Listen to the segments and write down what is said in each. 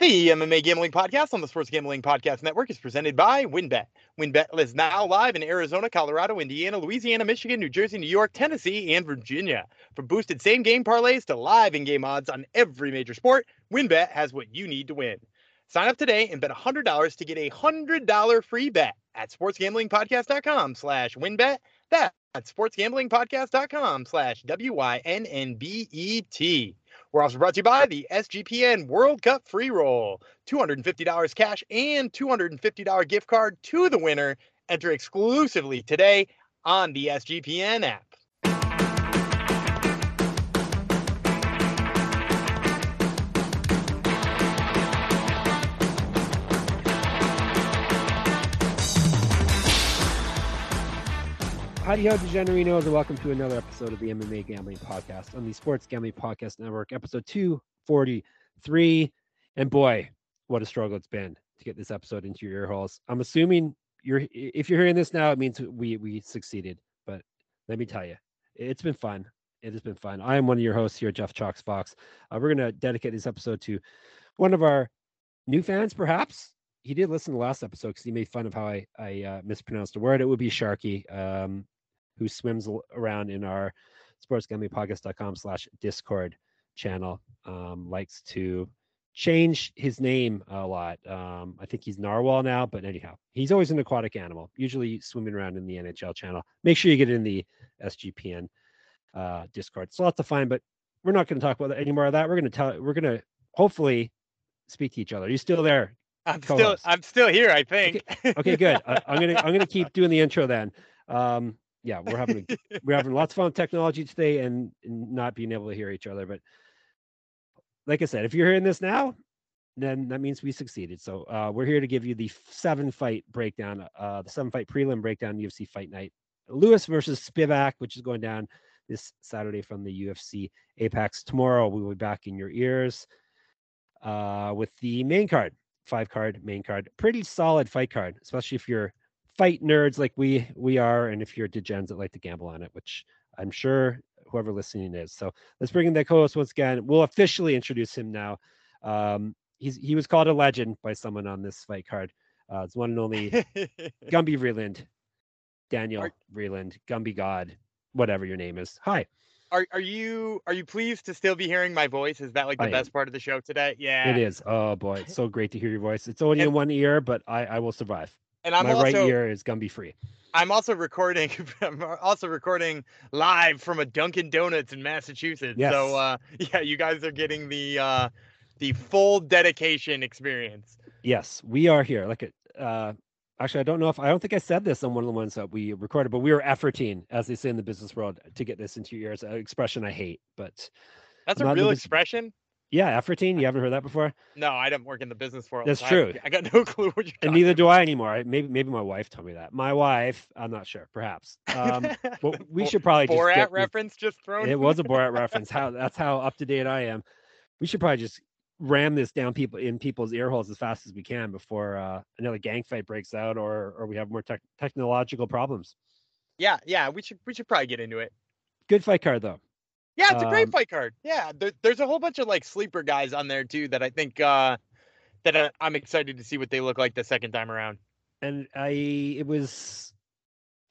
The MMA Gambling Podcast on the Sports Gambling Podcast Network is presented by WynnBET. WynnBET is now live in Arizona, Colorado, Indiana, Louisiana, Michigan, New Jersey, New York, Tennessee, and Virginia. From boosted same game parlays to live in game odds on every major sport, WynnBET has what you need to win. Sign up today and bet $100 to get a $100 free bet at sportsgamblingpodcast.com slash wynnbet. That's sportsgamblingpodcast.com slash W-Y-N-N-B-E-T. We're also brought to you by the SGPN World Cup Free Roll. $250 cash and $250 gift card to the winner. Enter exclusively today on the SGPN app. Howdy ho, DeGenerinos, and welcome to another episode of the MMA Gambling Podcast on the Sports Gambling Podcast Network, episode 243. And boy, what a struggle it's been to get this episode into your ear holes. I'm assuming you're if you're hearing this now, it means we we succeeded. But let me tell you, it's been fun. It has been fun. I am one of your hosts here, Jeff Chalks Fox. Uh, we're gonna dedicate this episode to one of our new fans, perhaps. He did listen to the last episode because he made fun of how I, I uh, mispronounced a word. It would be Sharky. Um, who swims around in our sportsgamblingpodcast.com slash discord channel um, likes to change his name a lot um, i think he's narwhal now but anyhow he's always an aquatic animal usually swimming around in the nhl channel make sure you get in the sgpn uh, discord it's lots of fun but we're not going to talk about any more of that we're going to tell we're going to hopefully speak to each other Are you still there I'm still I'm still here. I think. Okay, okay good. I, am gonna I'm gonna keep doing the intro then. Um, yeah, we're having we're having lots of fun with technology today and, and not being able to hear each other. But like I said, if you're hearing this now, then that means we succeeded. So uh, we're here to give you the seven fight breakdown, uh, the seven fight prelim breakdown UFC Fight Night. Lewis versus Spivak, which is going down this Saturday from the UFC Apex. Tomorrow we will be back in your ears uh, with the main card, five card main card. Pretty solid fight card, especially if you're fight nerds like we we are, and if you're degens that like to gamble on it, which I'm sure whoever listening is. So let's bring in the co-host once again. We'll officially introduce him now. Um, he's he was called a legend by someone on this fight card. Uh, it's one and only Gumby Vreeland, Daniel are, Vreeland, Gumby God, whatever your name is. Hi. Are, are you are you pleased to still be hearing my voice? Is that like the I best am. part of the show today? Yeah, it is. Oh boy, it's so great to hear your voice. It's only and, in one ear, but I I will survive and I'm my also, right ear is gonna be free. I'm also recording. I'm also recording live from a Dunkin' Donuts in Massachusetts. Yes. So uh, yeah, you guys are getting the uh, the full dedication experience. Yes, we are here. Like uh, actually, I don't know if I don't think I said this on one of the ones that we recorded, but we were efforting, as they say in the business world, to get this into your ears. An expression I hate, but that's I'm a real expression. Yeah, efforting. You haven't heard that before? No, I don't work in the business world. That's true. I, I, got no clue what you're. And neither do I anymore. Maybe maybe my wife told me that. My wife, I'm not sure. Perhaps. Um, but we should probably just Borat get, reference just thrown. It was a Borat reference. How that's how up to date I am. We should probably just ram this down people in people's ear holes as fast as we can before uh, another gang fight breaks out or or we have more te- technological problems. Yeah, yeah, we should we should probably get into it. Good fight card though. Yeah, it's a great um, fight card. Yeah, there, there's a whole bunch of like sleeper guys on there too that I think uh that uh, I'm excited to see what they look like the second time around. And I, it was,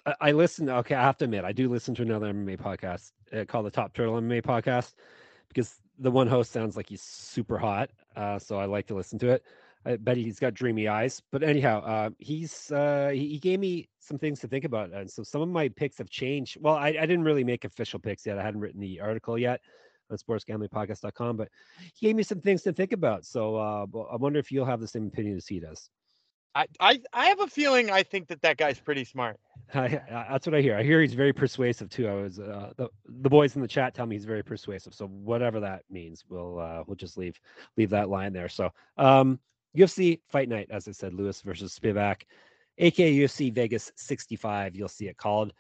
I, I listened. Okay, I have to admit, I do listen to another MMA podcast uh, called the Top Turtle MMA Podcast because the one host sounds like he's super hot. Uh, so I like to listen to it. I bet he's got dreamy eyes. But anyhow, uh, he's uh, he, he, gave me some things to think about, and so some of my picks have changed. Well, I, I didn't really make official picks yet. I hadn't written the article yet on sportsgamblingpodcast.com, but he gave me some things to think about. So uh, I wonder if you'll have the same opinion as he does. I, I I have a feeling I think that that guy's pretty smart. I, I, that's what I hear. I hear he's very persuasive too. I was uh, the the boys in the chat tell me he's very persuasive. So whatever that means, we'll uh, we'll just leave leave that line there. So um, UFC Fight Night, as I said, Lewis versus Spivak, aka UFC Vegas 65. You'll see it called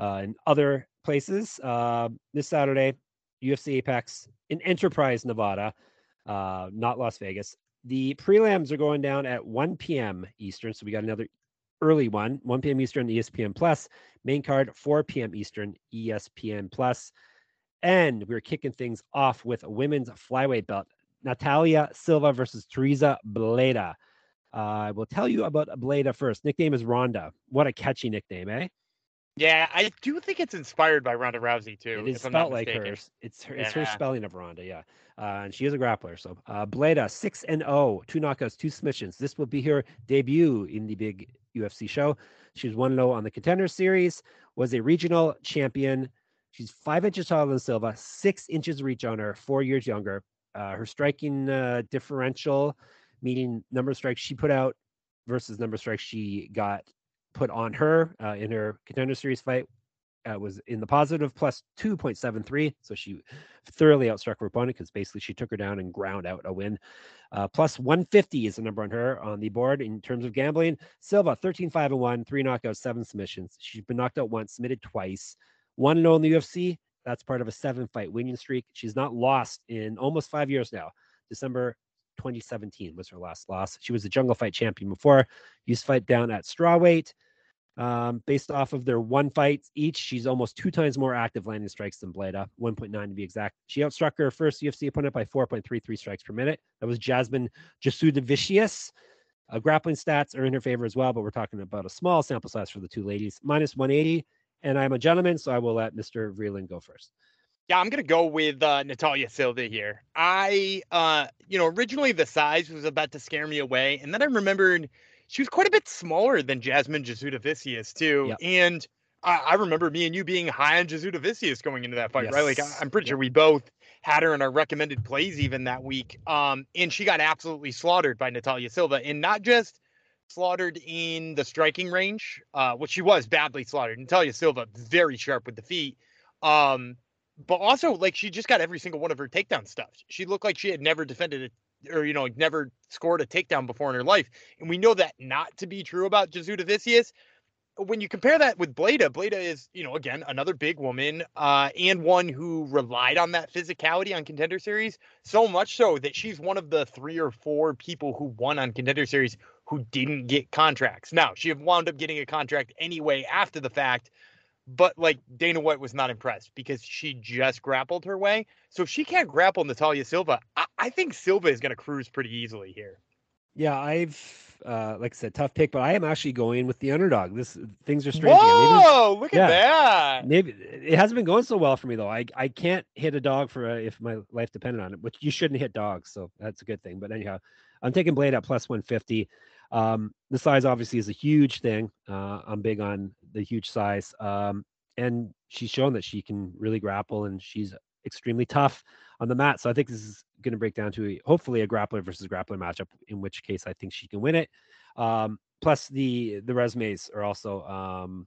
uh, in other places uh, this Saturday. UFC Apex in Enterprise, Nevada, uh, not Las Vegas. The prelims are going down at 1 p.m. Eastern, so we got another early one, 1 p.m. Eastern, ESPN Plus. Main card, 4 p.m. Eastern, ESPN Plus. And we're kicking things off with a women's flyweight belt. Natalia Silva versus Teresa Bleda. Uh, I will tell you about Bleda first. Nickname is Ronda. What a catchy nickname, eh? Yeah, I do think it's inspired by Ronda Rousey too. It is spelled like hers. It's her, yeah. it's her spelling of Ronda, yeah. Uh, and she is a grappler. So uh, Bleda six and zero, oh, two knockouts, two submissions. This will be her debut in the big UFC show. She's one low on the Contender Series. Was a regional champion. She's five inches taller than Silva, six inches reach on her, four years younger. Uh, her striking uh, differential, meaning number of strikes she put out versus number of strikes she got put on her uh, in her contender series fight uh, was in the positive plus 2.73. So she thoroughly outstruck her opponent because basically she took her down and ground out a win. Uh, plus 150 is the number on her on the board in terms of gambling. Silva 13 5 and 1, three knockouts, seven submissions. She's been knocked out once, submitted twice, one low in the UFC. That's part of a seven fight winning streak. She's not lost in almost five years now. December 2017 was her last loss. She was a jungle fight champion before. Used to fight down at strawweight. Um, based off of their one fights each, she's almost two times more active landing strikes than Bleda, 1.9 to be exact. She outstruck her first UFC opponent by 4.33 strikes per minute. That was Jasmine Jasudavicius. Uh, grappling stats are in her favor as well, but we're talking about a small sample size for the two ladies, minus 180. And I'm a gentleman, so I will let Mr. Vreeland go first. Yeah, I'm gonna go with uh, Natalia Silva here. I, uh, you know, originally the size was about to scare me away, and then I remembered she was quite a bit smaller than Jasmine Jasudavicius too, yep. and I, I, remember me and you being high on Jasudavicius going into that fight, yes. right? Like I, am pretty yep. sure we both had her in our recommended plays even that week. Um, and she got absolutely slaughtered by Natalia Silva, and not just slaughtered in the striking range, uh, which she was badly slaughtered. Natalia Silva very sharp with the feet. Um, but also like she just got every single one of her takedown stuff. She looked like she had never defended it or you know never scored a takedown before in her life, and we know that not to be true about Jasudavicius. When you compare that with Bleda, Bleda is you know again another big woman uh, and one who relied on that physicality on Contender Series so much so that she's one of the three or four people who won on Contender Series who didn't get contracts. Now she wound up getting a contract anyway after the fact but like Dana White was not impressed because she just grappled her way. So if she can't grapple Natalia Silva, I, I think Silva is going to cruise pretty easily here. Yeah, I've uh, like I said, tough pick, but I am actually going with the underdog. This things are strange. Whoa, maybe, look yeah, at that. Maybe it hasn't been going so well for me though. I I can't hit a dog for a, if my life depended on it, which you shouldn't hit dogs, so that's a good thing. But anyhow, I'm taking Blade at plus 150. Um, the size obviously is a huge thing. Uh, I'm big on the huge size. Um, and she's shown that she can really grapple and she's extremely tough on the mat. So I think this is going to break down to a, hopefully a grappler versus grappler matchup, in which case I think she can win it. Um, plus the the resumes are also um,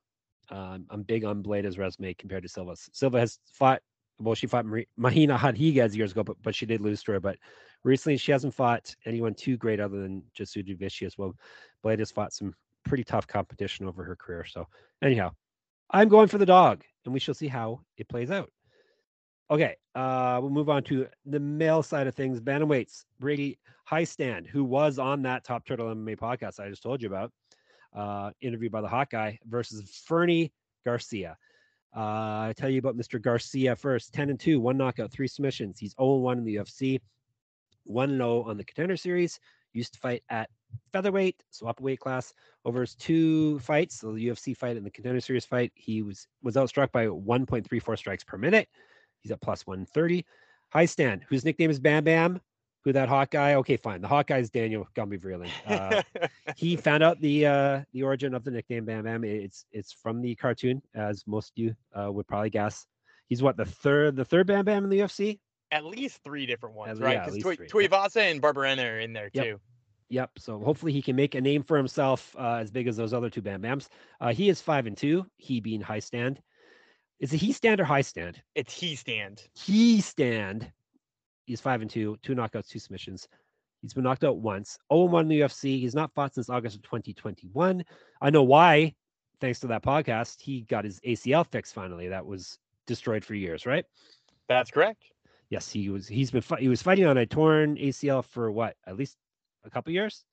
um, I'm big on Blade's resume compared to Silva. Silva has fought well, she fought Marina Rodriguez years ago, but but she did lose to her. But recently, she hasn't fought anyone too great other than Jasudavicius. Well, Blade has fought some pretty tough competition over her career. So anyhow, I'm going for the dog, and we shall see how it plays out. Okay, uh, we'll move on to the male side of things. Bantamweights, Brady Hiestand, who was on that Top Turtle MMA podcast I just told you about, uh, interviewed by the Hot Guy, versus Fernie Garcia. Uh, I tell you about Mr. Garcia first 10 and 2, one knockout, three submissions. He's 0 1 in the UFC, one low on the contender series. Used to fight at featherweight, swap weight class. Over his two fights, the UFC fight and the contender series fight, he was was outstruck by 1.34 strikes per minute. He's at plus 130. Hiestand, whose nickname is Bam Bam, who that hot guy? Okay, fine. The hot guy is Daniel Gumby Vreeland. Uh, he found out the uh, the origin of the nickname Bam Bam. It's it's from the cartoon, as most of you uh, would probably guess. He's what the third the third Bam Bam in the UFC. At least three different ones, at, right? Because yeah, Tuivasa and Barberena are in there yep. too. Yep. So hopefully he can make a name for himself uh, as big as those other two Bam Bams. Uh, he is five and two. He being high stand. Is it he stand or high stand? It's he stand. He stand. He's five and two, two knockouts, two submissions. He's been knocked out once. 0 1 in the UFC. He's not fought since August of 2021. I know why, thanks to that podcast. He got his ACL fixed finally. That was destroyed for years, right? That's correct. Yes, he was. He's been. He was fighting on a torn ACL for what? At least a couple years.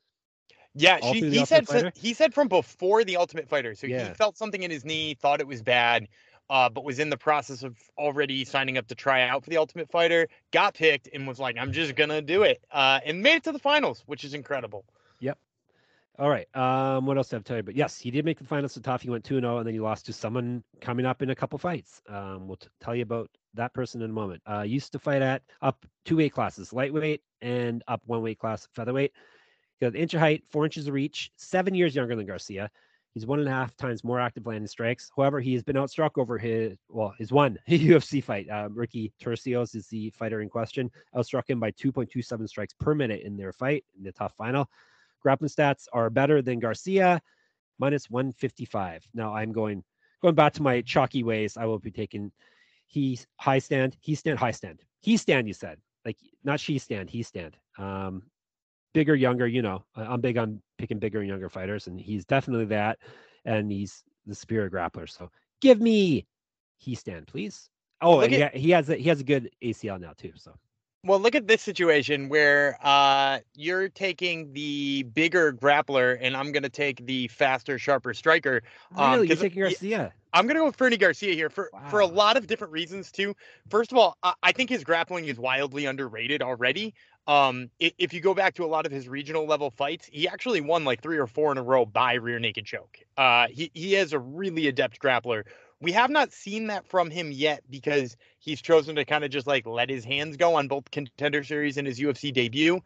Yeah, she, he said he said from before the Ultimate Fighter. So Yeah. he felt something in his knee, thought it was bad, uh, but was in the process of already signing up to try out for the Ultimate Fighter. Got picked and was like, "I'm just gonna do it," uh, and made it to the finals, which is incredible. All right. Um, what else do I have to tell you? But yes, he did make the finals. Tough. He went 2 0, and then he lost to someone coming up in a couple fights. Um, we'll t- tell you about that person in a moment. Uh, used to fight at up two weight classes, lightweight and up one weight class, featherweight. He got an inch of height, four inches of reach, seven years younger than Garcia. He's one and a half times more active landing strikes. However, he has been outstruck over his well, his one UFC fight. Uh, Ricky Turcios is the fighter in question. Outstruck him by 2.27 strikes per minute in their fight in the tough final. Grappling stats are better than Garcia, minus 155. Now I'm going going back to my chalky ways. I will be taking he high stand, he stand, high stand. He stand, you said. Like not she stand, he stand. Um bigger, younger, you know. I'm big on picking bigger and younger fighters, and he's definitely that. And he's the superior grappler. So give me he stand, please. Oh, he, he has a he has a good ACL now too. So Well, look at this situation where uh, you're taking the bigger grappler, and I'm gonna take the faster, sharper striker. Um, really, you're taking Garcia. I'm gonna go with Fernie Garcia here for for a lot of different reasons too. First of all, I, I think his grappling is wildly underrated already. Um, i- if you go back to a lot of his regional level fights, he actually won like three or four in a row by rear naked choke. Uh, he he is a really adept grappler. We have not seen that from him yet because he's chosen to kind of just like let his hands go on both contender series and his UFC debut.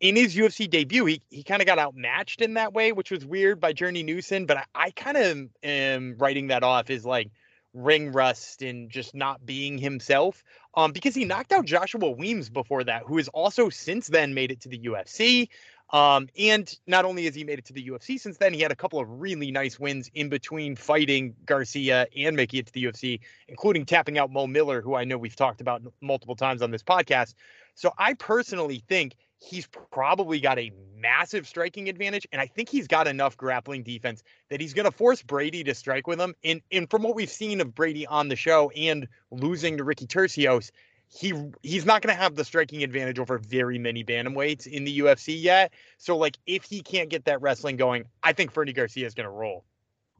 In his UFC debut, he, he kind of got outmatched in that way, which was weird by Journey Newson. But I, I kind of am writing that off as like ring rust and just not being himself. Um, because he knocked out Joshua Weems before that, who has also since then made it to the UFC. Um, and not only has he made it to the UFC since then, he had a couple of really nice wins in between fighting Garcia and making it to the UFC, including tapping out Mo Miller, who I know we've talked about multiple times on this podcast. So I personally think he's probably got a massive striking advantage, and I think he's got enough grappling defense that he's going to force Brady to strike with him. And and from what we've seen of Brady on the show and losing to Ricky Turcios, he he's not going to have the striking advantage over very many bantamweights in the UFC yet. So like if he can't get that wrestling going, I think Fernie Garcia is going to roll.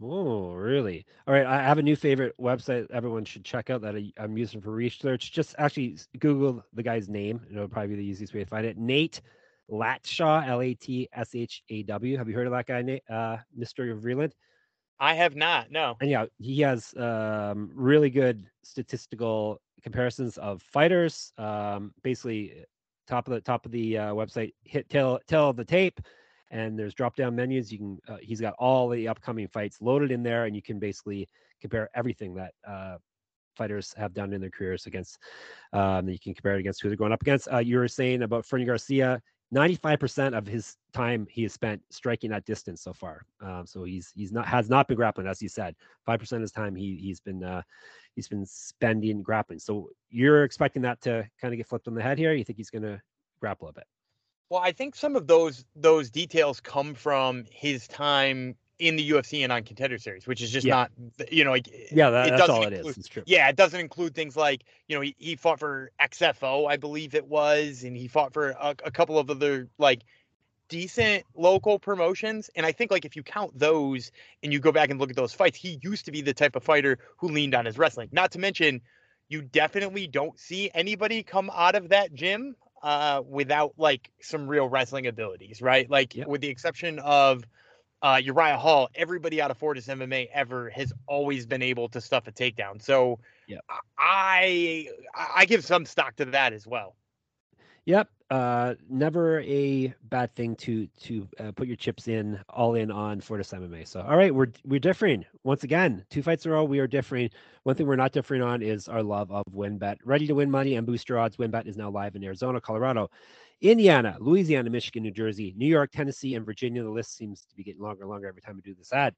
Oh, really? All right. I have a new favorite website everyone should check out that I, I'm using for research. Just actually Google the guy's name. It'll probably be the easiest way to find it. Nate Latshaw, L A T S H A W. Have you heard of that guy, Nate? Uh, Mr. Vreeland? I have not. No. And yeah, he has um, really good statistical comparisons of fighters. Um, basically, top of the top of the uh, website, hit tail of the tape, and there's drop down menus. You can uh, he's got all the upcoming fights loaded in there, and you can basically compare everything that uh, fighters have done in their careers against. Um, you can compare it against who they're going up against. Uh, you were saying about Fernie Garcia. 95% of his time he has spent striking at distance so far. Um, so he's he's not has not been grappling, as you said. Five percent of his time he he's been uh, he's been spending grappling. So you're expecting that to kind of get flipped on the head here. You think he's going to grapple a bit? Well, I think some of those those details come from his time in the UFC and on contender series, which is just Yeah. not you know like Yeah, that, it that's all it include- is. It's true. Yeah, it doesn't include things like, you know, he, he fought for XFO, I believe it was, and he fought for a, a couple of other like decent local promotions. And I think like if you count those and you go back and look at those fights, he used to be the type of fighter who leaned on his wrestling. Not to mention, you definitely don't see anybody come out of that gym uh without like some real wrestling abilities, right? Like Yep. with the exception of uh, Uriah Hall, everybody out of Fortis MMA ever has always been able to stuff a takedown. So Yep. I I give some stock to that as well. Yep. Uh, never a bad thing to to uh, put your chips in all in on Fortis MMA. So, all right, we're we're differing once again. Two fights in a row, we are differing. One thing we're not differing on is our love of WynnBET. Ready to win money and boost your odds. WynnBET is now live in Arizona, Colorado, Indiana, Louisiana, Michigan, New Jersey, New York, Tennessee, and Virginia. The list seems to be getting longer and longer every time we do this ad.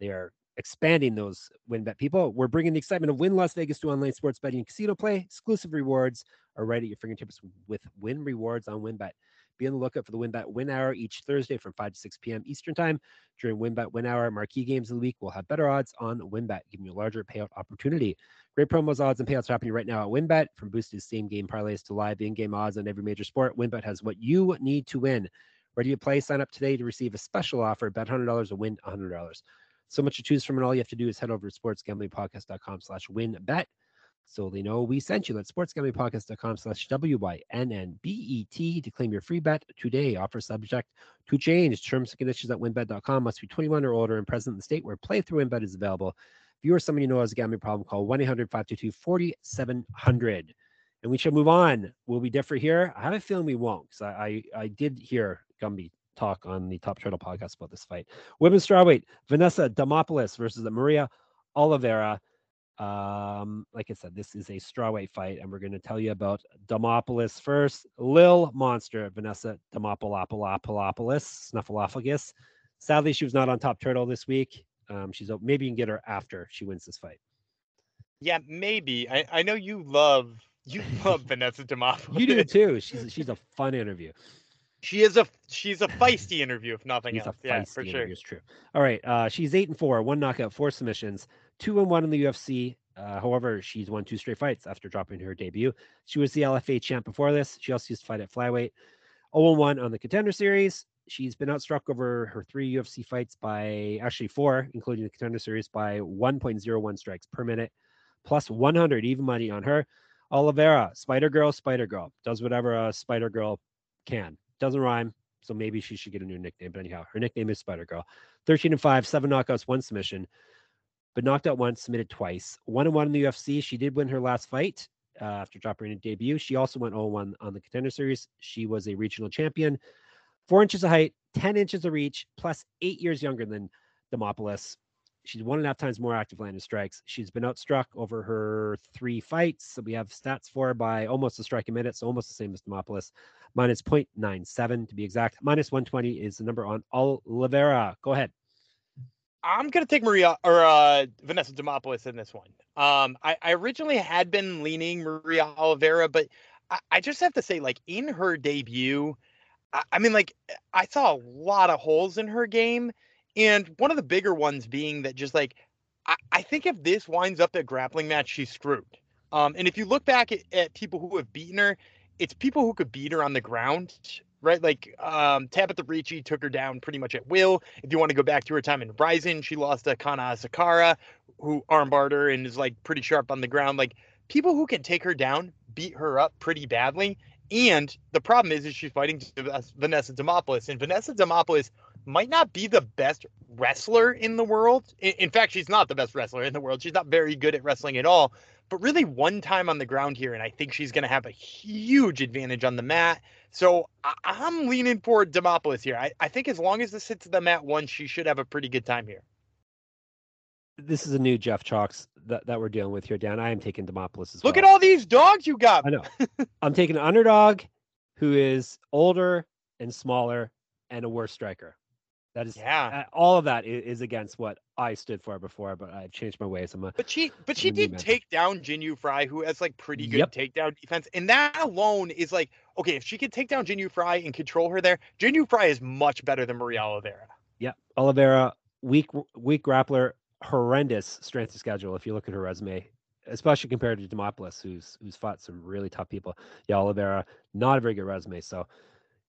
They are expanding those WynnBET people. We're bringing the excitement of Wynn Las Vegas to online sports betting and casino play. Exclusive rewards are right at your fingertips with Wynn Rewards on WynnBET. Be on the lookout for the WynnBET Win Hour each Thursday from 5 to 6 p.m. Eastern Time. During WynnBET Win Hour, marquee games of the week will have better odds on WynnBET, giving you a larger payout opportunity. Great promos, odds, and payouts happening right now at WynnBET. From boosted same game parlays to live in game odds on every major sport, WynnBET has what you need to win. Ready to play? Sign up today to receive a special offer. Bet $100 or win $100. So much to choose from, and all you have to do is head over to sportsgamblingpodcast.com slash wynnbet. So they know we sent you. That's sportsgamblingpodcast.com slash W-Y-N-N-B-E-T to claim your free bet today. Offer subject to change. Terms and conditions at wynnbet.com. Must be 21 or older and present in the state where playthrough WynnBET is available. If you or someone you know has a gambling problem, call 1-800-522-4700. And we shall move on. Will we differ here? I have a feeling we won't because I, I, I did hear Gumby talk on the Top Turtle podcast about this fight. Women's strawweight, Vanessa Demopoulos versus Maria Oliveira. Um, like I said, this is a strawweight fight, and we're going to tell you about Demopoulos first. Lil Monster, Vanessa Demopoulos, Snuffleupagus. Sadly, she was not on Top Turtle this week. Um, she's maybe you can get her after she wins this fight. Yeah, maybe. I, I know you love you love Vanessa Demopoulos. You do too. She's she's a fun interview. She is a she's a feisty interview, if nothing She's else. Yeah, for sure. It's true. All right. Uh, she's eight and four, one knockout, four submissions, two and one in the UFC. Uh, however, she's won two straight fights after dropping her debut. She was the LFA champ before this. She also used to fight at flyweight. 0 1 on the contender series. She's been outstruck over her three UFC fights by actually four, including the contender series, by 1.01 strikes per minute, plus 100 even money on her. Oliveira, Spider Girl, Spider Girl, does whatever a Spider Girl can. Doesn't rhyme, so maybe she should get a new nickname. But anyhow, her nickname is Spider Girl. 13 and 5, seven knockouts, one submission, but knocked out once, submitted twice. One and one in the UFC. She did win her last fight uh, after dropping her debut. She also went 0 1 on the contender series. She was a regional champion. Four inches of height, 10 inches of reach, plus eight years younger than Demopoulos. She's one and a half times more active landing strikes. She's been outstruck over her three fights. So we have stats for her by almost a strike a minute, so almost the same as Demopoulos, minus 0.97 to be exact. Minus 120 is the number on Oliveira. Go ahead. I'm gonna take Maria or uh, Vanessa Demopoulos in this one. Um, I, I originally had been leaning Maria Oliveira, but I, I just have to say, like in her debut, I, I mean, like I saw a lot of holes in her game, and one of the bigger ones being that just like I, think if this winds up a grappling match, she's screwed. Um, and if you look back at, at people who have beaten her, it's people who could beat her on the ground, right? Like um, Tabitha Ricci took her down pretty much at will. If you want to go back to her time in Rizin, she lost to Kanna Asakura, who armbarred her and is like pretty sharp on the ground. Like people who can take her down beat her up pretty badly. And the problem is, is she's fighting Vanessa Demopoulos, and Vanessa Demopoulos might not be the best wrestler in the world. In, in fact, she's not the best wrestler in the world. She's not very good at wrestling at all. But really, one time on the ground here, and I think she's going to have a huge advantage on the mat. So I, I'm leaning for Demopoulos here. I, I think as long as this hits the mat once, she should have a pretty good time here. This is a new Jeff Chalks that, that we're dealing with here, Dan. I am taking Demopoulos as Look well. at all these dogs you got. I know. I'm taking an underdog who is older and smaller and a worse striker. That is Yeah. uh, all of that is, is against what I stood for it before, but I've changed my ways. I'm a, But she, but she I'm a new did take down Jinh Yu Frey, who has like pretty good Yep. takedown defense, and that alone is like okay. If she can take down Jinh Yu Frey and control her there, Jinh Yu Frey is much better than Maria Oliveira. yeah, Oliveira, weak weak grappler, horrendous strength of schedule. If you look at her resume, especially compared to Demopoulos, who's who's fought some really tough people. Yeah, Oliveira, not a very good resume. So,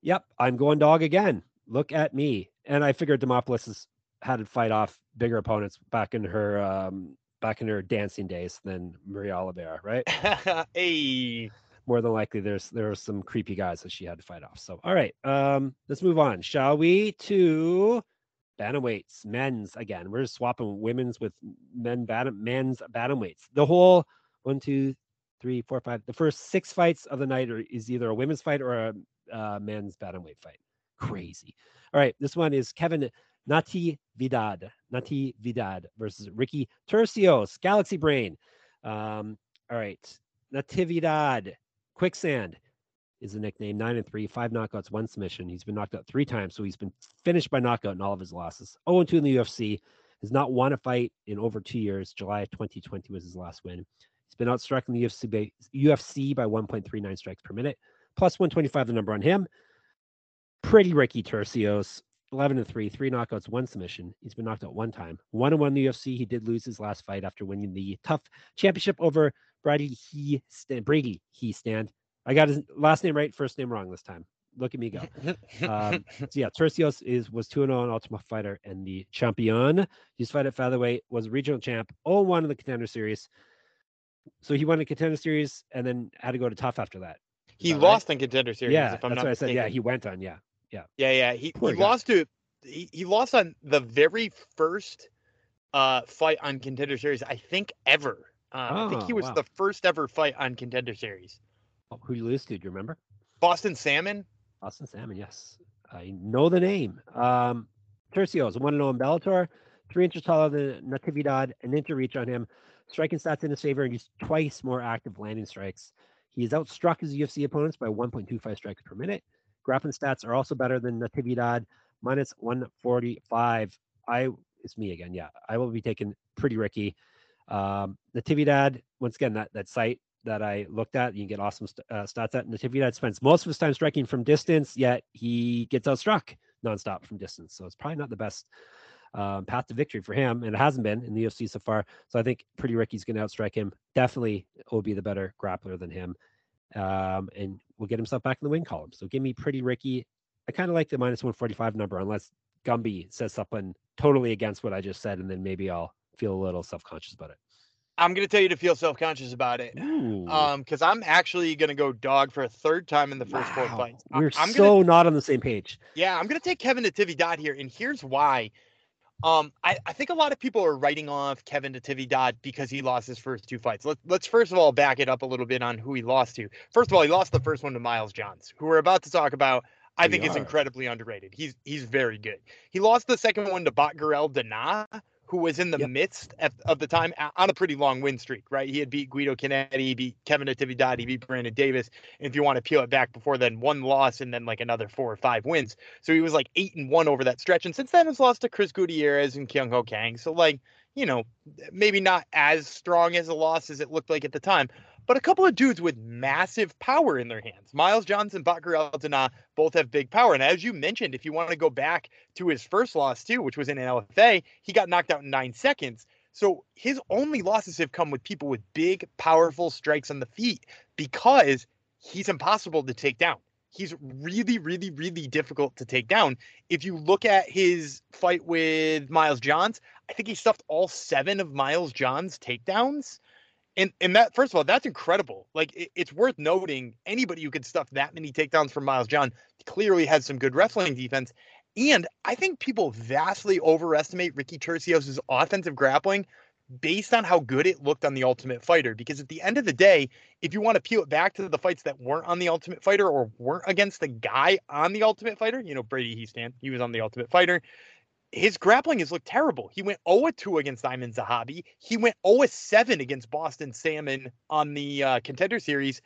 yep, I'm going dog again. Look at me. And I figured Demopoulos has had to fight off bigger opponents back in her um back in her dancing days than Maria Oliveira, right? hey, More than likely there's there are some creepy guys that she had to fight off. So all right, um, let's move on, shall we? To bantamweights, men's again. We're just swapping women's with men bantam men's bantamweights. The whole one, two, three, four, five. The first six fights of the night are, is either a women's fight or a uh, men's bantamweight fight. Crazy. All right, this one is Kevin Nati Vidad, Natividad versus Ricky Turcios, Galaxy Brain. Um, all right, Natividad, Quicksand. is the nickname. Nine and three, five knockouts, one submission. He's been knocked out three times, so he's been finished by knockout in all of his losses. 0 and 2 in the UFC. Has not won a fight in over two years. July 2020 was his last win. He's been outstruck in the UFC by, UFC by 1.39 strikes per minute, plus 125 the number on him. Pretty Ricky Turcios, 11 and 3, three knockouts, one submission. He's been knocked out one time. One and one in the UFC. He did lose his last fight after winning the tough championship over Brady He Stand. Brady He Stand. I got his last name right, first name wrong this time. Look at me go. Um, so yeah, Turcios is was 2 0 on Ultimate Fighter and the champion. He's fight at featherweight, was regional champ, 0 1 in the contender series. So he won the contender series and then had to go to tough after that. He that lost in contender series. Yeah, if I'm that's not what I said. Yeah, he went on. Yeah, Yeah, yeah. yeah. He, Poor he guy. lost to he, he lost on the very first uh fight on contender series, I think ever. Uh, I think Oh, he was wow. the first ever fight on contender series. Oh, who did you lose to? Do you remember? Boston Salmon. Boston Salmon, yes. I know the name. Um, Turcios, 1 0 in Bellator, three inches taller than Natividad, an inch of reach on him. Striking stats in his favor, and he's twice more active landing strikes. He has outstruck his UFC opponents by 1.25 strikes per minute. Grappling stats are also better than Natividad, minus 145. I it's me again. Yeah, I will be taking pretty Ricky. Um, Natividad, once again, that that site that I looked at, you can get awesome st- uh, stats at. Natividad spends most of his time striking from distance, yet he gets outstruck nonstop from distance. So it's probably not the best um, path to victory for him, and it hasn't been in the UFC so far. So I think Pretty Ricky's going to outstrike him. Definitely will be the better grappler than him, um, and will get himself back in the win column. So give me Pretty Ricky. I kind of like the minus 145 number, unless Gumby says something totally against what I just said, and then maybe I'll feel a little self conscious about it. I'm gonna tell you to feel self conscious about it. Ooh. Um, because I'm actually gonna go dog for a third time in the first four Wow, fights. I- We're I'm so gonna not on the same page. Yeah, I'm gonna take Kevin Natividad here, and here's why. Um, I, I think a lot of people are writing off Kevin Natividad because he lost his first two fights. Let, let's first of all back it up a little bit on who he lost to. First of all, he lost the first one to Miles Johns, who we're about to talk about. I We think is incredibly underrated. He's he's very good. He lost the second one to Batgerel Danaa, who was in the Yep. midst of, of the time on a pretty long win streak, right? He had beat Guido Canetti, he beat Kevin Natividad, he beat Brandon Davis. And if you want to peel it back before then, one loss and then like another four or five wins. So he was like eight and one over that stretch. And since then, has lost to Chris Gutierrez and Kyung Ho Kang. So like, you know, maybe not as strong as a loss as it looked like at the time, but a couple of dudes with massive power in their hands. Miles Johnson, Batgerel Danaa both have big power. And as you mentioned, if you want to go back to his first loss too, which was in an LFA, he got knocked out in nine seconds. So his only losses have come with people with big, powerful strikes on the feet because he's impossible to take down. He's really, really, really difficult to take down. If you look at his fight with Miles Johns, I think he stuffed all seven of Miles Johns' takedowns. And and that first of all, that's incredible. Like it, it's worth noting anybody who could stuff that many takedowns from Miles John clearly has some good wrestling defense. And I think people vastly overestimate Ricky Turcios' offensive grappling based on how good it looked on the Ultimate Fighter. Because at the end of the day, if you want to peel it back to the fights that weren't on the Ultimate Fighter or weren't against the guy on the Ultimate Fighter, you know, Brady Hiestand, he was on the Ultimate Fighter. His grappling has looked terrible. He went 0 2 against Diamond Zahabi. He went 0 7 against Boston Salmon on the uh, contender series.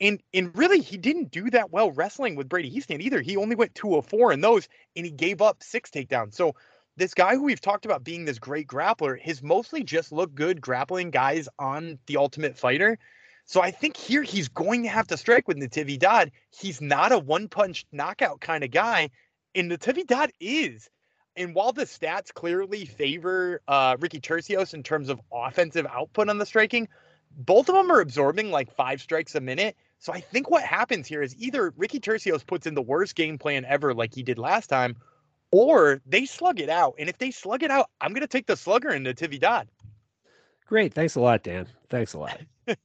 And and really, he didn't do that well wrestling with Brady Hiestand either. He only went 2 of 4 in those, and he gave up six takedowns. So this guy who we've talked about being this great grappler has mostly just looked good grappling guys on the Ultimate Fighter. So I think here he's going to have to strike with Natividad. He's not a one punch knockout kind of guy, and Natividad is. And while the stats clearly favor uh, Ricky Turcios in terms of offensive output on the striking, both of them are absorbing like five strikes a minute. So I think what happens here is either Ricky Turcios puts in the worst game plan ever, like he did last time, or they slug it out. And if they slug it out, I'm going to take the slugger in Natividad. Great. Thanks a lot, Dan. Thanks a lot. Did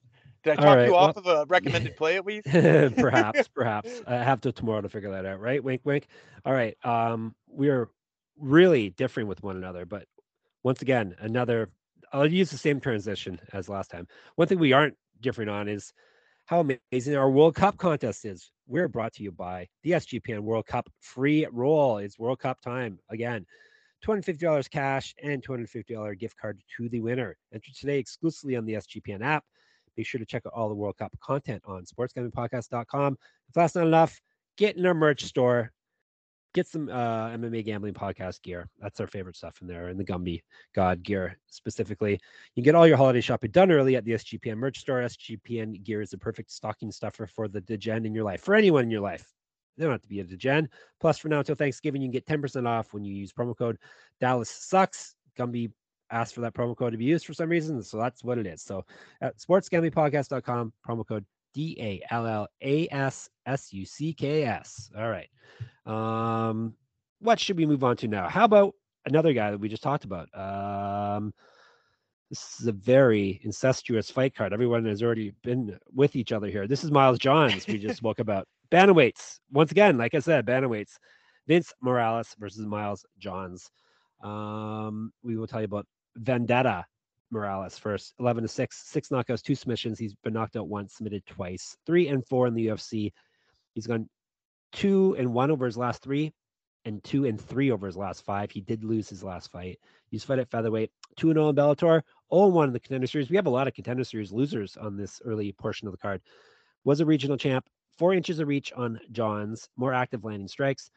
I talk right, you well- off of a recommended play at least? perhaps, perhaps. I have to tomorrow to figure that out, right? Wink, wink. All right. Um, we are really differing with one another, but once again, another. I'll use the same transition as last time. One thing we aren't differing on is how amazing our World Cup contest is. We're brought to you by the SGPN World Cup free roll. It's World Cup time again. $250 cash and $250 gift card to the winner. Enter today exclusively on the SGPN app. Make sure to check out all the World Cup content on sportsgamblingpodcast.com. If that's not enough, get in our merch store. Get some uh, MMA gambling podcast gear. That's our favorite stuff in there, and the Gumby God gear specifically. You can get all your holiday shopping done early at the SGPN merch store. SGPN gear is the perfect stocking stuffer for the degen in your life, for anyone in your life. They don't have to be a degen. Plus, for now until Thanksgiving, you can get 10% off when you use promo code Dallas Sucks. Gumby asked for that promo code to be used for some reason. So that's what it is. So at sportsgamblingpodcast.com, promo code D A L L A S S U C K S. All right. Um, what should we move on to now? How about another guy that we just talked about? Um, this is a very incestuous fight card. Everyone has already been with each other here. This is Miles Johns. We just spoke about bantamweights. Once again, like I said, bantamweights. Vince Morales versus Miles Johns. Um, we will tell you about Vendetta Morales first, 11 to 6, six knockouts, two submissions. He's been knocked out once, submitted twice, three and four in the UFC. He's gone two and one over his last three, and two and three over his last five. He did lose his last fight. He's fought at featherweight, two and zero in Bellator, 0 1 in the contender series. We have a lot of contender series losers on this early portion of the card. Was a regional champ, four inches of reach on Johns, more active landing strikes.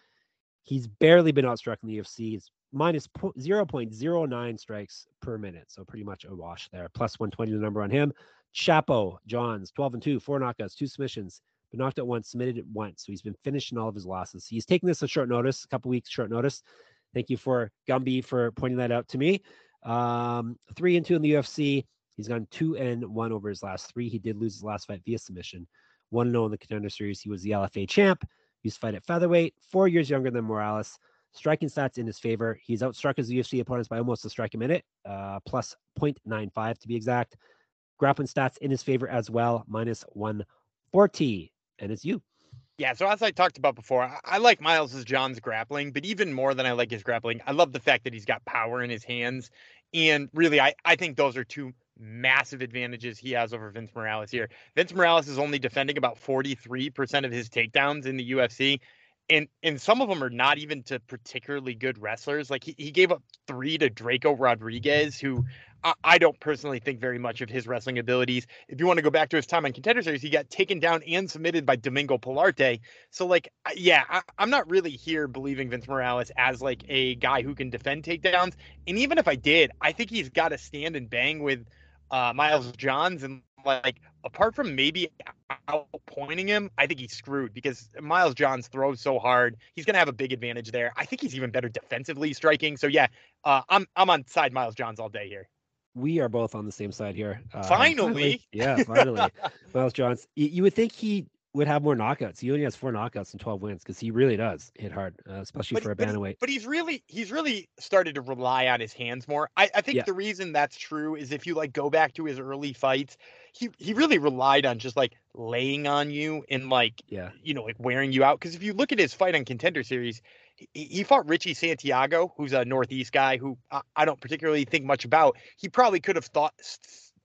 He's barely been outstruck in the UFC. He's minus 0.09 strikes per minute. So pretty much a wash there. Plus 120 the number on him. Chapo, Johns, 12 and 2, four knockouts, two submissions. Knocked out once, submitted it once. So he's been finishing all of his losses. He's taking this a short notice, a couple weeks short notice. Thank you for Gumby for pointing that out to me. Um, three and two in the UFC. He's gone two and one over his last three. He did lose his last fight via submission. One and zero in the contender series. He was the LFA champ. He used to fight at featherweight, four years younger than Morales. Striking stats in his favor. He's outstruck his UFC opponents by almost a strike a minute, uh, plus 0.95 to be exact. Grappling stats in his favor as well, minus 140. And it's you. Yeah, so as I talked about before, I, like Miles's John's grappling, but even more than I like his grappling, I love the fact that he's got power in his hands. And really, I, I think those are two massive advantages he has over Vince Morales here. Vince Morales is only defending about 43% of his takedowns in the UFC and and some of them are not even to particularly good wrestlers. Like he, he gave up three to Draco Rodriguez, who I, don't personally think very much of his wrestling abilities. If you want to go back to his time on Contender Series, he got taken down and submitted by Domingo Pilarte. So like, yeah, I, I'm not really here believing Vince Morales as like a guy who can defend takedowns. And even if I did, I think he's got to stand and bang with uh, Miles Johns and like apart from maybe outpointing him, I think he's screwed because Miles Johns throws so hard. He's going to have a big advantage there. I think he's even better defensively striking. So yeah, uh, I'm I'm on side Miles Johns all day here. We are both on the same side here. Uh, finally. finally. yeah, finally, Miles Johns. You, you would think he would have more knockouts. He only has four knockouts and 12 wins because he really does hit hard, uh, especially but, for a but bantamweight. But he's really he's really started to rely on his hands more. I, I think yeah. the reason that's true is if you like go back to his early fights, he he really relied on just like laying on you and like yeah you know like wearing you out. Because if you look at his fight on Contender Series, he, fought Richie Santiago, who's a Northeast guy who I, I don't particularly think much about. He probably could have thought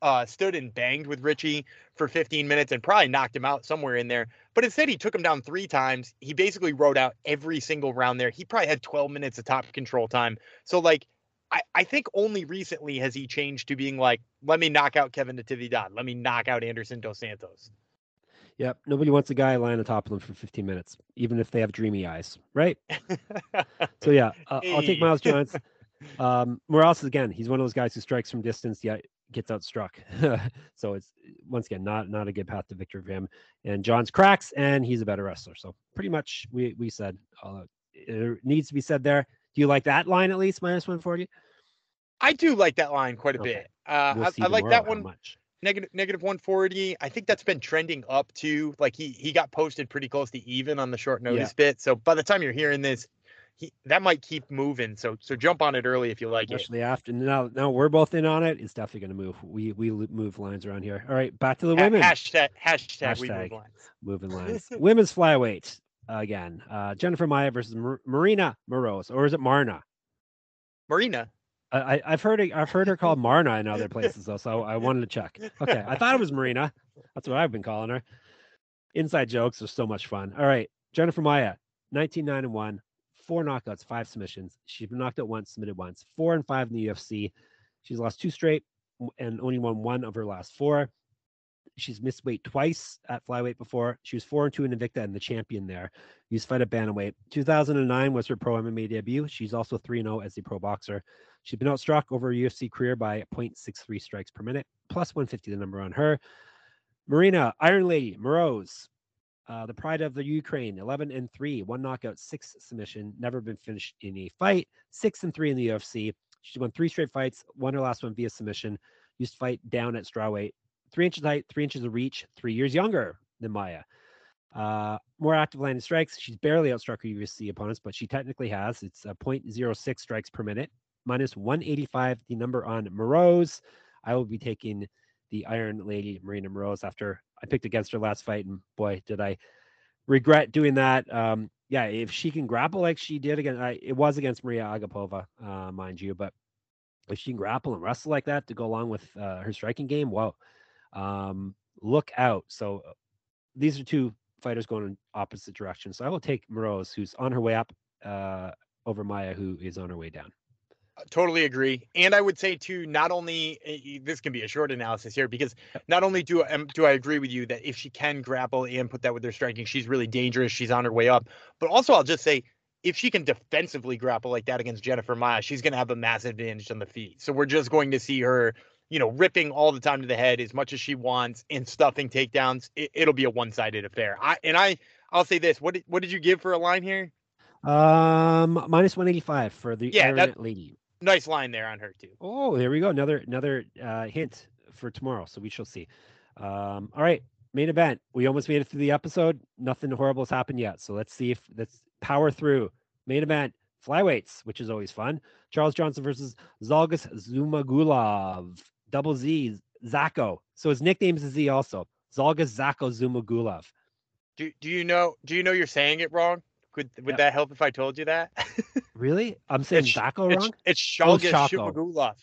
uh, stood and banged with Richie for 15 minutes and probably knocked him out somewhere in there. But instead, he took him down three times. He basically rode out every single round there. He probably had 12 minutes of top control time. So, like, I, I think only recently has he changed to being like, let me knock out Kevin Natividad. Let me knock out Anderson Dos Santos. Yep. Nobody wants a guy lying on top of them for 15 minutes, even if they have dreamy eyes, right? so, yeah, uh. I'll take Miles Johns. Um, Morales, again, he's one of those guys who strikes from distance. Yeah, gets outstruck. so it's once again not not a good path to victory for him. And John's cracks, and he's a better wrestler. So pretty much we we said uh, it needs to be said there. Do you like that line at least minus one forty? I do like that line quite a okay. bit. Uh, we'll I, I like that one. Much. Negative negative 140. I think that's been trending up to like he he got posted pretty close to even on the short notice yeah. bit. So by the time you're hearing this, he, that might keep moving. So so jump on it early if you like Especially it. after now now we're both in on it. It's definitely going to move. We we move lines around here. All right, back to the women. Hashtag hashtag, hashtag we move lines. Moving lines. Women's flyweight again. Uh, Jennifer Maia versus Mar- Marina Moroz, or is it Marna? Marina. I, I've heard I've heard her called Marna in other places though, so I wanted to check. Okay, I thought it was Marina. That's what I've been calling her. Inside jokes are so much fun. All right, Jennifer Maia, 19 9 and 1, four knockouts, five submissions. She's been knocked out once, submitted once, four and five in the UFC. She's lost two straight and only won one of her last four. She's missed weight twice at flyweight before. She was four and two in Invicta and the champion there. Used to fight at bantamweight. 2009 was her pro MMA debut. She's also 3 0 as a pro boxer. She's been outstruck over a UFC career by 0.63 strikes per minute, plus 150 the number on her. Marina Iron Lady Moroz, uh, the pride of the Ukraine, 11 and 3, one knockout, six submission, never been finished in a fight, six and three in the UFC. She won three straight fights, won her last one via submission. Used to fight down at strawweight, three inches height, three inches of reach, three years younger than Maia. Uh, more active landing strikes. She's barely outstruck her UFC opponents, but she technically has. It's a 0.06 strikes per minute, minus 185, the number on Moroz. I will be taking the Iron Lady Marina Moroz after I picked against her last fight, and boy, did I regret doing that. Um, yeah, if she can grapple like she did again, I, it was against Maria Agapova, uh, mind you, but if she can grapple and wrestle like that to go along with uh, her striking game, whoa, um, look out. So uh, these are two fighters going in opposite directions. So I will take Moroz, who's on her way up, uh, over Maia, who is on her way down. Totally agree. And I would say too, not only eh, this can be a short analysis here because not only do I, do I agree with you that if she can grapple and put that with her striking, she's really dangerous. She's on her way up. But also, I'll just say if she can defensively grapple like that against Jennifer Maia, she's going to have a massive advantage on the feet. So we're just going to see her, you know, ripping all the time to the head as much as she wants and stuffing takedowns. It, will be a one-sided affair. I and I I'll say this. What did, what did you give for a line here? Um, minus 185 for the yeah, that, lady nice line there on her too. Oh, there we go. Another another uh, hint for tomorrow. So we shall see. Um, all right, main event. We almost made it through the episode. Nothing horrible has happened yet. So let's see if let's power through. Main event, flyweights, which is always fun. Charles Johnson versus Zhalgas Zhumagulov. Double Z, Zacko. So his nickname is Z also. Zhalgas Zacko Zhumagulov. Do do you know do you know you're saying it wrong? Would would yeah. that help if I told you that? really? I'm saying it's, Zacko wrong. It's, it's Shalgas oh, Shumagulov.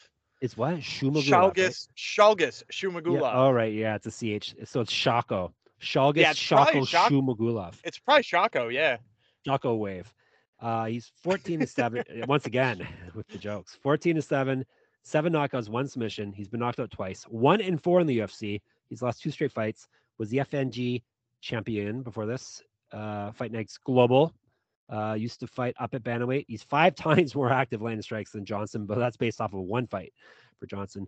It's what? Shumagulov. Shalgas right? Shumagulov. Yeah, all right, yeah, it's a CH. So it's Shako. Shalgas yeah, Shako Shak- Shumagulov. It's probably Shako, yeah. Shako wave. Uh, he's 14 to 7. once again, with the jokes. 14 to 7, seven knockouts, one submission. He's been knocked out twice. One and four in the UFC. He's lost two straight fights. Was the FNG champion before this. Uh, Fight Nights Global uh, used to fight up at bantamweight. He's five times more active landing strikes than Johnson, but that's based off of one fight for Johnson.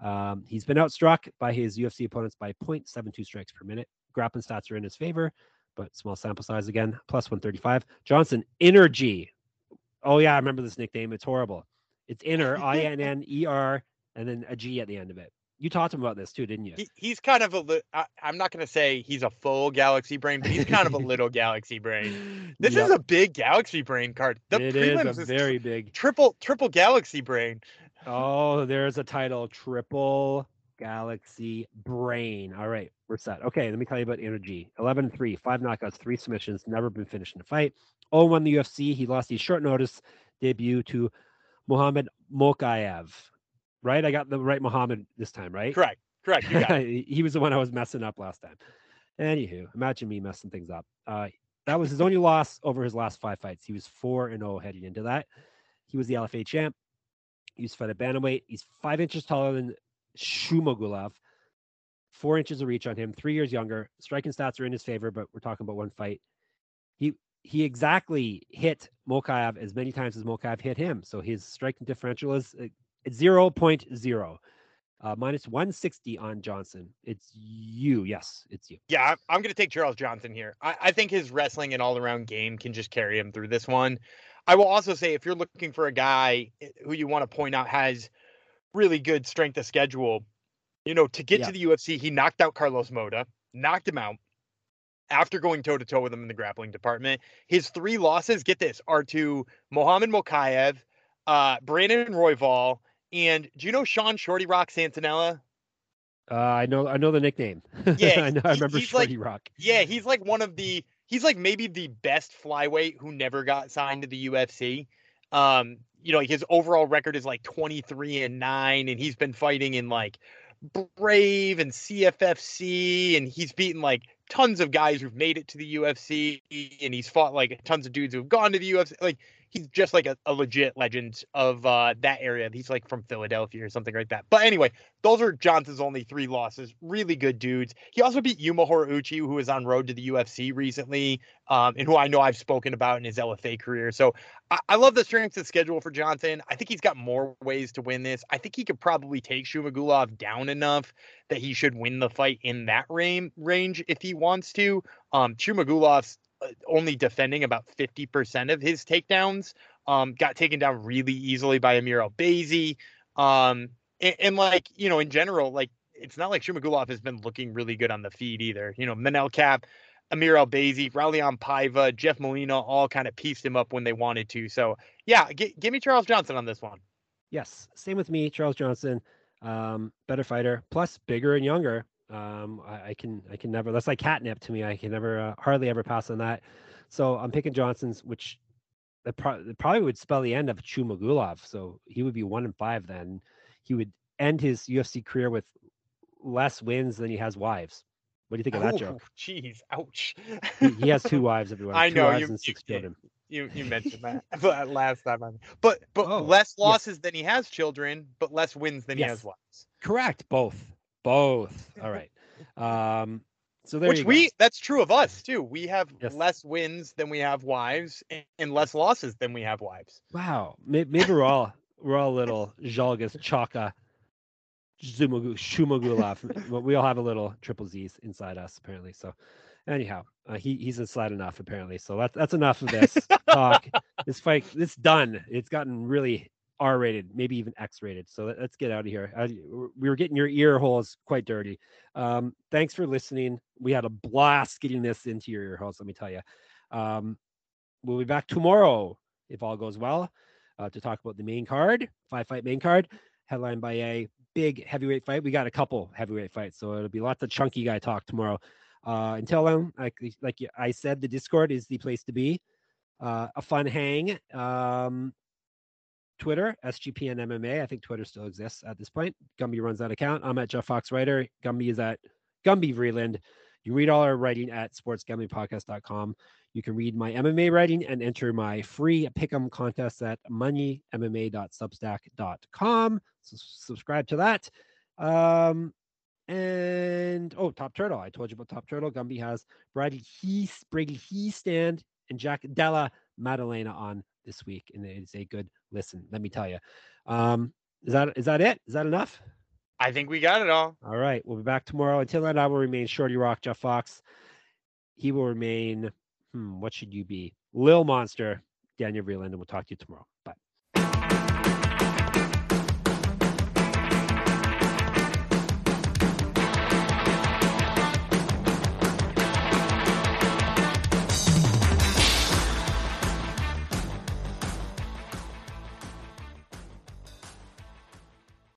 Um, he's been outstruck by his UFC opponents by 0.72 strikes per minute. Grappling stats are in his favor, but small sample size again, plus 135. Johnson, Energy. Oh, yeah, I remember this nickname. It's horrible. It's Inner, I N N E R, and then a G at the end of it. You talked to him about this too, didn't you? He, he's kind of a. I, I'm not going to say he's a full galaxy brain, but he's kind of a little galaxy brain. This yep. is a big galaxy brain card. The it is a very big triple triple galaxy brain. Oh, there's a title: triple galaxy brain. All right, we're set. Okay, let me tell you about Energy. 11 3, five knockouts, three submissions, never been finished in a fight. Oh, won the UFC. He lost his short notice debut to Muhammad Mokaev right? I got the right Muhammad this time, right? Correct. Correct. he was the one I was messing up last time. Anywho, imagine me messing things up. Uh, that was his only loss over his last five fights. He was four and zero oh heading into that. He was the LFA champ. He was fight at bantamweight. He's five inches taller than Shumagulov, four inches of reach on him, three years younger. Striking stats are in his favor, but we're talking about one fight. He he exactly hit Mokaev as many times as Mokaev hit him. So his striking differential is uh, 0.0. Uh, minus 160 on Johnson. It's you. Yes, it's you. Yeah, I'm going to take Charles Johnson here. I, I think his wrestling and all around game can just carry him through this one. I will also say if you're looking for a guy eh, who you want to point out has really good strength of schedule, you know, to get yeah. to the UFC, he knocked out Carlos Mota, knocked him out after going toe to toe with him in the grappling department. His three losses, get this, are to Muhammad Mokaev, uh, Brandon Royval, and do you know Sean Shorty Rock Santella? Uh, I know, I know the nickname. Yeah, I know. I remember Shorty like, Rock. Yeah, he's like one of the. He's like maybe the best flyweight who never got signed to the UFC. Um, you know, his overall record is like 23 and 9 and he's been fighting in like Brave and CFFC and he's beaten like tons of guys who've made it to the UFC and he's fought like tons of dudes who've gone to the UFC. Like he's just like a, a legit legend of uh, that area. He's like from Philadelphia or something like that. But anyway, those are Johnson's only three losses. Really good dudes. He also beat Yuma Horiuchi, who was on road to the UFC recently, um, and who I know I've spoken about in his LFA career. So I, I love the strength of schedule for Johnson. I think he's got more ways to win this. I think he could probably take Shumagulov down enough that he should win the fight in that range if he wants to. Um, Shumagulov's only defending about 50% of his takedowns. Um, got taken down really easily by Amir Albazi. Um, and, and, like, you know, in general, like it's not like Shumagulov has been looking really good on the feed either. You know, Manel Kape, Amir Albazi, Raulian Paiva, Jeff Molina all kind of pieced him up when they wanted to. So yeah, g- give me Charles Johnson on this one. Yes, same with me, Charles Johnson. Um, better fighter, plus bigger and younger. Um, I, I, can I can never. That's like catnip to me. I can never uh, hardly ever pass on that. So I'm picking Johnson's, which that pro- probably would spell the end of Chumagulov. So he would be one and five then. He would end his UFC career with less wins than he has wives. What do you think of that oh, joke? Jeez, ouch. he, he, has two wives, everyone. I two know you, you, you, you mentioned that last time. i But but oh, less losses yes. than he has children, but less wins than yes. he has wives. Correct. Both. Both. All right. Um, so there Which we that's true of us too. We have yes. less wins than we have wives and, less losses than we have wives. Wow. Maybe we're all we're all little Zhalgas Chaka Shumagulov. we all have a little triple Z's inside us apparently. So anyhow, uh, he he's inside enough apparently. So that's that's enough of this talk. this fight, it's done. It's gotten really R rated, maybe even X rated. So let, us get out of here. I, we were getting your ear holes quite dirty. Um, thanks for listening. We had a blast getting this into your ear holes, let me tell you. Um, we'll be back tomorrow if all goes well uh, to talk about the main card, five fight main card, headlined by a big heavyweight fight. We got a couple heavyweight fights, so it'll be lots of chunky guy talk tomorrow. Uh, until then, like, like I said, the Discord is the place to be. Uh, a fun hang. Um, Twitter, SGPN MMA. I think Twitter still exists at this point. Gumby runs that account. I'm at Jeff Fox Writer. Gumby is at Gumby Vreeland. You read all our writing at sportsgamblingpodcast.com. You can read my MMA writing and enter my free pick'em contest at moneymma.substack.com. So subscribe to that. Um, and oh, Top Turtle. I told you about Top Turtle. Gumby has Bradley Heath, Brady Hiestand and Jack Della Maddalena on this week, and it's a good listen. Let me tell you. Um, is that is that it? Is that enough? I think we got it all. All right, we'll be back tomorrow. Until then, I will remain Shorty Rock Jeff Fox. He will remain. Hmm, what should you be? Lil Monster, Daniel Vreeland, and we'll talk to you tomorrow. Bye.